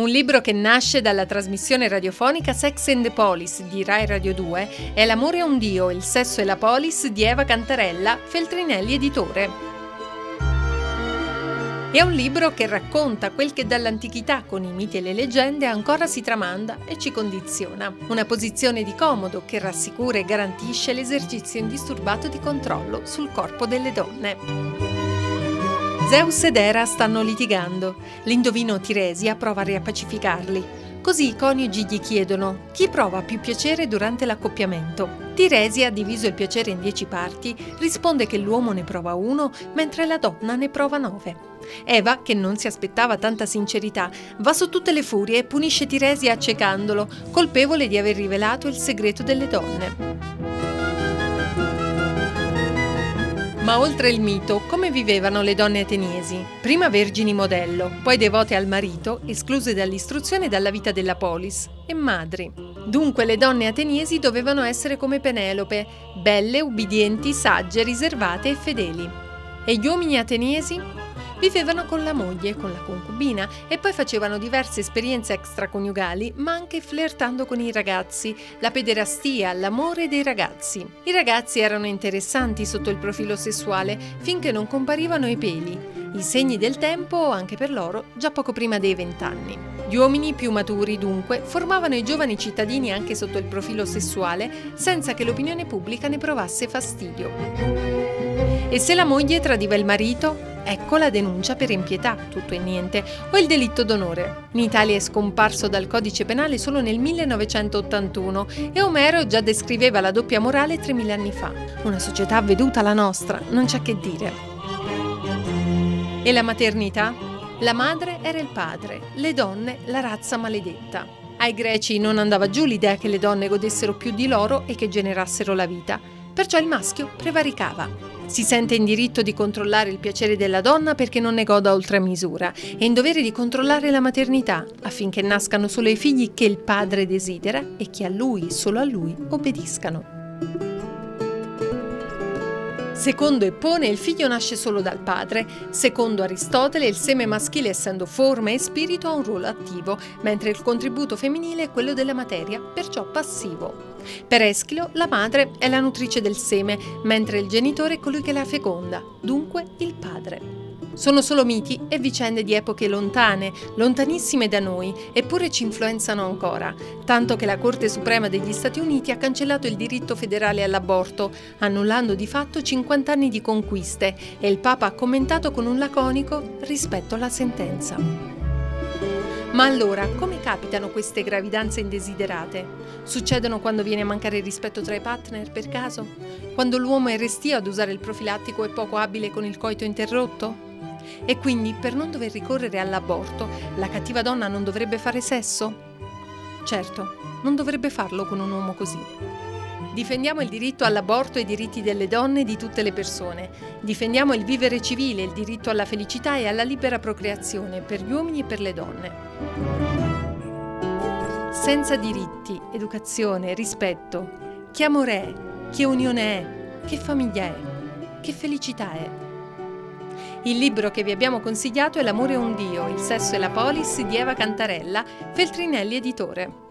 Un libro che nasce dalla trasmissione radiofonica Sex and the Polis di Rai Radio 2 è L'amore è un dio, il sesso e la polis di Eva Cantarella, Feltrinelli editore. È un libro che racconta quel che dall'antichità con i miti e le leggende ancora si tramanda e ci condiziona. Una posizione di comodo che rassicura e garantisce l'esercizio indisturbato di controllo sul corpo delle donne. Zeus ed Era stanno litigando. L'indovino Tiresia prova a riappacificarli. Così i coniugi gli chiedono chi prova più piacere durante l'accoppiamento. Tiresia, diviso il piacere in dieci parti, risponde che l'uomo ne prova uno, mentre la donna ne prova nove. Eva, che non si aspettava tanta sincerità, va su tutte le furie e punisce Tiresia accecandolo, colpevole di aver rivelato il segreto delle donne. Ma oltre il mito, come vivevano le donne ateniesi? Prima vergini modello, poi devote al marito, escluse dall'istruzione e dalla vita della polis, e madri. Dunque le donne ateniesi dovevano essere come Penelope, belle, ubbidienti, sagge, riservate e fedeli. E gli uomini ateniesi? Vivevano con la moglie, con la concubina e poi facevano diverse esperienze extraconiugali, ma anche flirtando con i ragazzi, la pederastia, l'amore dei ragazzi. I ragazzi erano interessanti sotto il profilo sessuale finché non comparivano i peli, i segni del tempo anche per loro già poco prima dei vent'anni. Gli uomini più maturi, dunque, formavano i giovani cittadini anche sotto il profilo sessuale senza che l'opinione pubblica ne provasse fastidio. E se la moglie tradiva il marito, Ecco la denuncia per impietà, tutto e niente, o il delitto d'onore. In Italia è scomparso dal codice penale solo nel 1981 e Omero già descriveva la doppia morale 3000 anni fa. Una società avveduta la nostra, non c'è che dire. E la maternità? La madre era il padre, le donne la razza maledetta. Ai greci non andava giù l'idea che le donne godessero più di loro e che generassero la vita, perciò il maschio prevaricava. Si sente in diritto di controllare il piacere della donna perché non ne goda oltre misura e in dovere di controllare la maternità affinché nascano solo i figli che il padre desidera e che a lui, solo a lui, obbediscano. Secondo Eppone il figlio nasce solo dal padre, secondo Aristotele il seme maschile essendo forma e spirito ha un ruolo attivo, mentre il contributo femminile è quello della materia, perciò passivo. Per Eschilo la madre è la nutrice del seme, mentre il genitore è colui che la feconda, dunque il padre. Sono solo miti e vicende di epoche lontane, lontanissime da noi, eppure ci influenzano ancora, tanto che la Corte Suprema degli Stati Uniti ha cancellato il diritto federale all'aborto, annullando di fatto 50 anni di conquiste, e il Papa ha commentato con un laconico rispetto alla sentenza. Ma allora, come capitano queste gravidanze indesiderate? Succedono quando viene a mancare il rispetto tra i partner, per caso? Quando l'uomo è restio ad usare il profilattico e poco abile con il coito interrotto? E quindi, per non dover ricorrere all'aborto, la cattiva donna non dovrebbe fare sesso? Certo, non dovrebbe farlo con un uomo così. Difendiamo il diritto all'aborto e i diritti delle donne e di tutte le persone. Difendiamo il vivere civile, il diritto alla felicità e alla libera procreazione per gli uomini e per le donne. Senza diritti, educazione, rispetto, che amore è? Che unione è? Che famiglia è? Che felicità è? Il libro che vi abbiamo consigliato è L'amore è un dio, il sesso e la polis di Eva Cantarella, Feltrinelli editore.